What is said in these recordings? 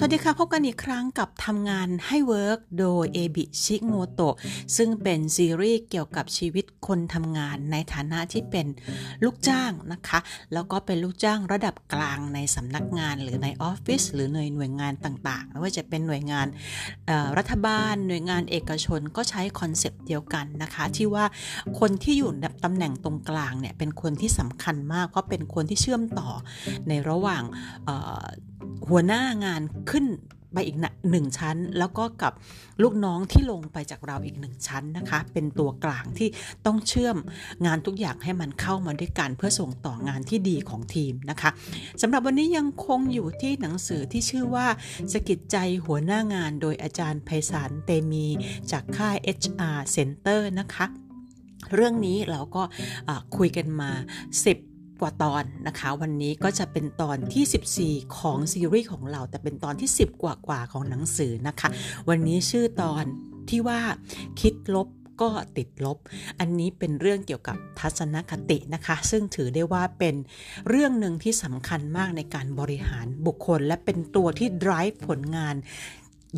สวัสดีค่ะ พบกันอีกครั้งกับทำงานให้ work โดยเอบิชิโมโตะซึ่งเป็นซีรีส์เกี่ยวกับชีวิตคนทำงานในฐานะที่เป็นลูกจ้างนะคะ แล้วก็เป็นลูกจ้างระดับกลางในสำนักงานหรือในออฟฟิศหรือในหน่วยงานต่างๆไม่ว่าจะเป็นหน่วยงานรัฐบาล หน่วยงานเอกชนก็ใช้ concept เดียวกันนะคะ ที่ว่าคนที่อยู่ตำแหน่งตรงกลางเนี่ยเป็นคนที่สำคัญมาก เพราะเป็นคนที่เชื่อมต่อในระหว่างหัวหน้างานขึ้นไปอีกหนึ่งชั้น แล้วก็กับลูกน้องที่ลงไปจากเราอีกหนึ่งชั้นนะคะ เป็นตัวกลางที่ต้องเชื่อมงานทุกอย่างให้มันเข้ามาด้วยกันเพื่อส่งต่องานที่ดีของทีมนะคะสำหรับวันนี้ยังคงอยู่ที่หนังสือที่ชื่อว่าสกิจใจหัวหน้างานโดยอาจารย์ไพศาลเตมีจากค่าย HR Center นะคะ เรื่องนี้เราก็คุยกันมา 10 กว่าตอนนะคะ วันนี้ก็จะเป็นตอนที่ 14 ของซีรีส์ของเรา แต่เป็นตอนที่ 10 กว่ากว่าของหนังสือนะคะ วันนี้ชื่อตอนที่ว่าคิดลบก็ติดลบ อันนี้เป็นเรื่องเกี่ยวกับทัศนคตินะคะ ซึ่งถือได้ว่าเป็นเรื่องหนึ่งที่สำคัญมากในการบริหารบุคคล และเป็นตัวที่ drive ผลงาน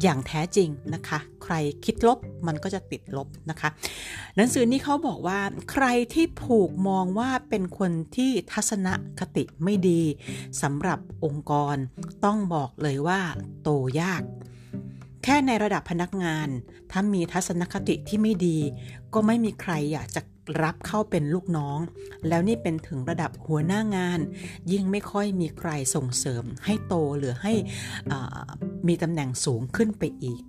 อย่างแท้จริงนะคะ ใครคิดลบมันก็จะติดลบนะคะ หนังสือนี้เขาบอกว่าใครที่ผูกมองว่าเป็นคนที่ทัศนคติไม่ดีสำหรับองค์กร ต้องบอกเลยว่าโตยาก แค่ในระดับพนักงาน ถ้ามีทัศนคติที่ไม่ดี ก็ไม่มีใครอยากจะ รับเข้าเป็นลูกน้อง แล้วนี่เป็นถึงระดับหัวหน้างาน ยิ่งไม่ค่อยมีใครส่งเสริมให้โตหรือให้มีตำแหน่งสูงขึ้นไปอีก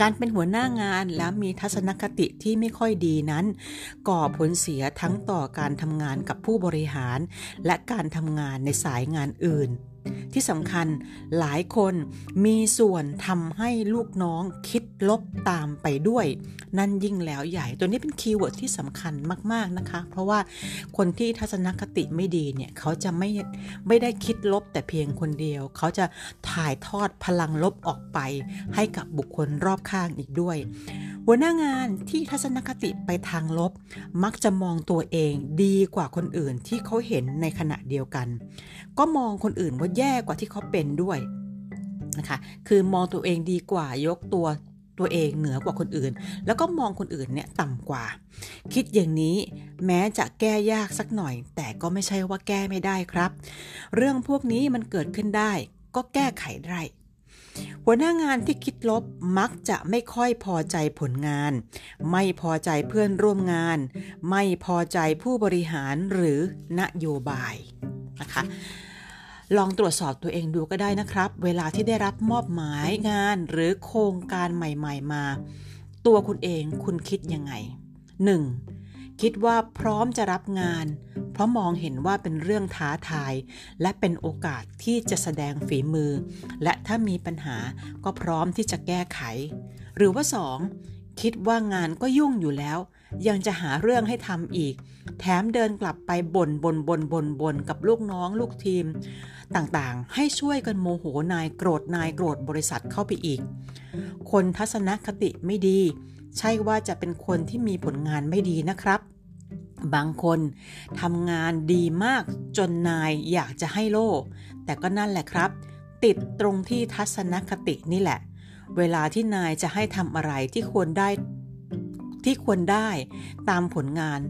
การเป็นหัวหน้างานแล้วมีทัศนคติที่ไม่ค่อยดีนั้น ก่อผลเสียทั้งต่อการทำงานกับผู้บริหาร และการทำงานในสายงานอื่น ที่สำคัญหลายคนมีส่วนทำให้ลูกน้องคิดลบตามไปด้วย นั่นยิ่งแล้วใหญ่ ตัวนี้เป็น keyword ที่สำคัญมากๆนะคะ เพราะว่าคนที่ทัศนคติไม่ดีเนี่ย เขาจะไม่ไม่ได้คิดลบแต่เพียงคนเดียว เขาจะถ่ายทอดพลังลบออกไป ให้กับบุคคลรอบข้างอีกด้วย หัวหน้างานที่ทัศนคติไปทางลบ มักจะมองตัวเองดีกว่าคนอื่นที่เขาเห็นในขณะเดียวกัน ก็มองคนอื่นว่าแย่กว่าที่เขาเป็นด้วยนะคะคือมองตัวเองดีกว่ายกตัวตัวเองเหนือกว่าคนอื่น แล้วก็มองคนอื่นเนี่ยต่ำกว่า คิดอย่างนี้แม้จะแก้ยากสักหน่อย แต่ก็ไม่ใช่ว่าแก้ไม่ได้ครับ เรื่องพวกนี้มันเกิดขึ้นได้ ก็แก้ไขได้ หัวหน้างานที่คิดลบมักจะไม่ค่อยพอใจผลงาน ไม่พอใจเพื่อนร่วมงาน ไม่พอใจผู้บริหารหรือนโยบายนะคะลองตรวจสอบตัวเองดูก็ได้นะครับ เวลาที่ได้รับมอบหมายงานหรือโครงการใหม่ ๆ มา ตัวคุณเองคุณคิดยังไง 1. คิดว่าพร้อมจะรับงาน เพราะมองเห็นว่าเป็นเรื่องท้าทาย และเป็นโอกาสที่จะแสดงฝีมือ และถ้ามีปัญหาก็พร้อมที่จะแก้ไข หรือว่า 2. คิดว่างานก็ยุ่งอยู่แล้ว ยังจะหาเรื่องให้ทำอีก แถมเดินกลับไปบน่นบนบนบนบนกับลูกน้องลูกทีม ต่างๆ ให้ช่วยกันโมโหนายโกรธนายโกรธบริษัทเข้าไปอีก คนทัศนคติไม่ดี ใช่ว่าจะเป็นคนที่มีผลงานไม่ดีนะครับ บางคนทำงานดีมากจนนายอยากจะให้โล่ แต่ก็นั่นแหละครับ ติดตรงที่ทัศนคตินี่แหละ เวลาที่นายจะให้ทำอะไรที่ควรได้ที่ควรได้ตามผลงาน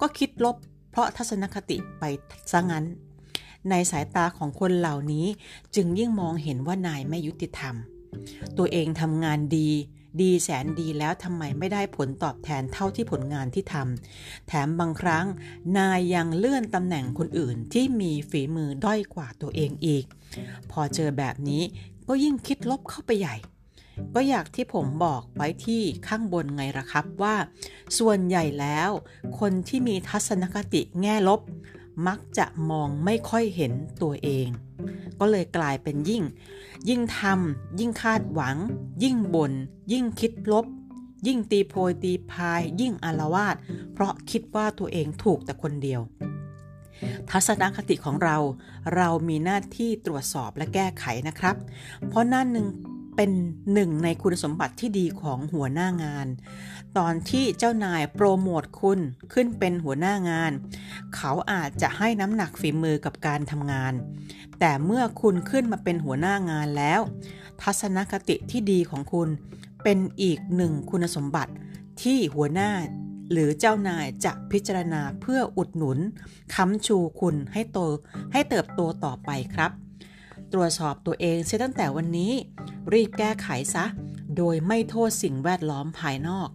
ก็คิดลบเพราะทัศนคติไปซะงั้น ในสายตาของคนเหล่านี้จึงยิ่งมองเห็นว่านายไม่ยุติธรรม ตัวเองทำงานดี ดีแสนดีแล้วทำไมไม่ได้ผลตอบแทนเท่าที่ผลงานที่ทำแถมบางครั้งนายยังเลื่อนตำแหน่งคนอื่นที่มีฝีมือด้อยกว่าตัวเองอีก พอเจอแบบนี้ก็ยิ่งคิดลบเข้าไปใหญ่ก็อยากที่ผมบอกไว้ที่ข้างบนไงละครับว่า ส่วนใหญ่แล้ว คนที่มีทัศนคติแง่ลบ มักจะมองไม่ค่อยเห็นตัวเอง ก็เลยกลายเป็นยิ่ง ยิ่งทำยิ่งคาดหวัง ยิ่งบน่นยิ่งคิดลบ ยิ่งตีโพยตีพาย ยิ่งอารวาสเพราะคิดว่าตัวเองถูกแต่คนเดียว ทัศนคติของเรา เรามีหน้าที่ตรวจสอบและแก้ไขนะครับ เพราะนั่นหนึ่ง เป็นหนึ่งในคุณสมบัติที่ดีของหัวหน้างาน ตอนที่เจ้านายโปรโมทคุณขึ้นเป็นหัวหน้างาน เขาอาจจะให้น้ำหนักฝีมือกับการทำงาน แต่เมื่อคุณขึ้นมาเป็นหัวหน้างานแล้ว ทัศนคติที่ดีของคุณเป็นอีกหนึ่งคุณสมบัติที่หัวหน้าหรือเจ้านายจะพิจารณาเพื่ออุดหนุนค้ำชูคุณให้โตให้เติบโตต่อไปครับ รวจสอบตัวเองเสียตั้งแต่วันนี้ รีบแก้ไขซะ โดยไม่โทษสิ่งแวดล้อมภายนอก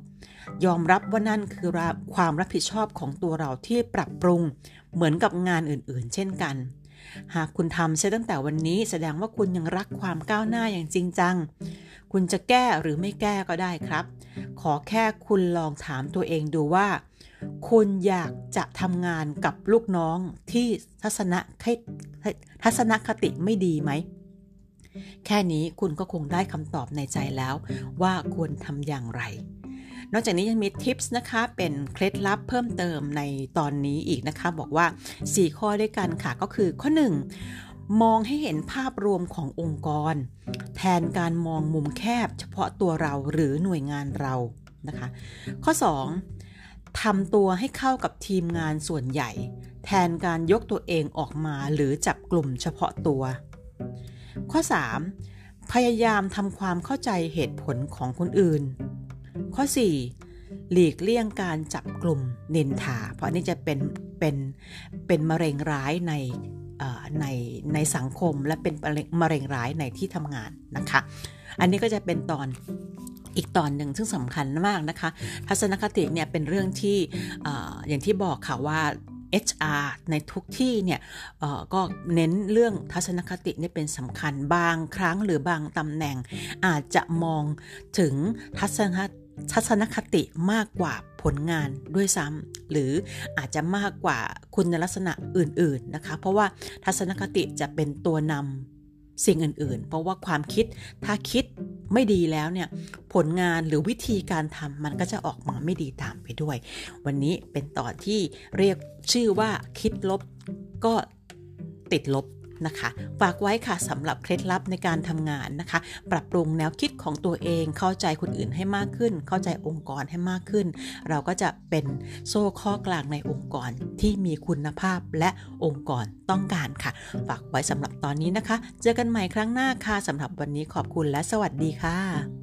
ยอมรับว่านั่นคือความรับผิดชอบของตัวเราที่ปรับปรุง เหมือนกับงานอื่นๆ เช่นกัน หากคุณทำเสียตั้งแต่วันนี้แสดงว่าคุณยังรักความก้าวหน้าอย่างจริงจัง คุณจะแก้หรือไม่แก้ก็ได้ครับ ขอแค่คุณลองถามตัวเองดูว่า คุณอยากจะทำงานกับลูกน้องที่ทัศนทัศนคติไม่ดีไหม แค่นี้คุณก็คงได้คำตอบในใจแล้วว่าควรทำอย่างไร นอกจากนี้ยังมีทิปส์นะคะ เป็นเคล็ดลับเพิ่มเติมในตอนนี้อีกนะคะ บอกว่า 4 ข้อด้วยกันค่ะก็คือข้อ 1 มองให้เห็นภาพรวมขององค์กร แทนการมองมุมแคบเฉพาะตัวเราหรือหน่วยงานเรานะคะ ข้อ 2 ทำตัวให้เข้ากับทีมงานส่วนใหญ่ แทนการยกตัวเองออกมาหรือจับกลุ่มเฉพาะตัว ข้อ 3. พยายามทำความเข้าใจเหตุผลของคนอื่น ข้อ 4. หลีกเลี่ยงการจับกลุ่มเนินทา เพราะนี่จะเป็นเป็นเป็นมะเร็งร้ายในในในสังคมและเป็นมะเร็งร้ายในที่ทำงานนะคะ อันนี้ก็จะเป็นตอน อีกตอนหนึ่งซึ่งสำคัญมากนะคะ ทัศนคติเนี่ยเป็นเรื่องที่ออย่างที่บอกค่ะว่า HR ในทุกที่เนี่ยก็เน้นเรื่องทัศนคตินี่เป็นสำคัญบางครั้งหรือบางตำแหน่ง อาจจะมองถึงทัศนทัศนคติมากกว่าผลงานด้วยซ้ำหรืออาจจะมากกว่าคุณลักษณะอื่นๆนะคะ เพราะว่าทัศนคติจะเป็นตัวนำ สิ่งอื่นๆ เพราะว่าความคิดถ้าคิดไม่ดีแล้วเนี่ยผลงานหรือวิธีการทำมันก็จะออกมาไม่ดีตามไปด้วย วันนี้เป็นตอนที่เรียกชื่อว่าคิดลบก็ติดลบ นะคะ ฝากไว้ค่ะสำหรับเคล็ดลับในการทำงานนะคะ ปรับปรุงแนวคิดของตัวเอง เข้าใจคนอื่นให้มากขึ้น เข้าใจองค์กรให้มากขึ้น เราก็จะเป็นโซ่ข้อกลางในองค์กรที่มีคุณภาพและองค์กรต้องการค่ะ ฝากไว้สำหรับตอนนี้นะคะ เจอกันใหม่ครั้งหน้าค่ะสำหรับวันนี้ขอบคุณและสวัสดีค่ะ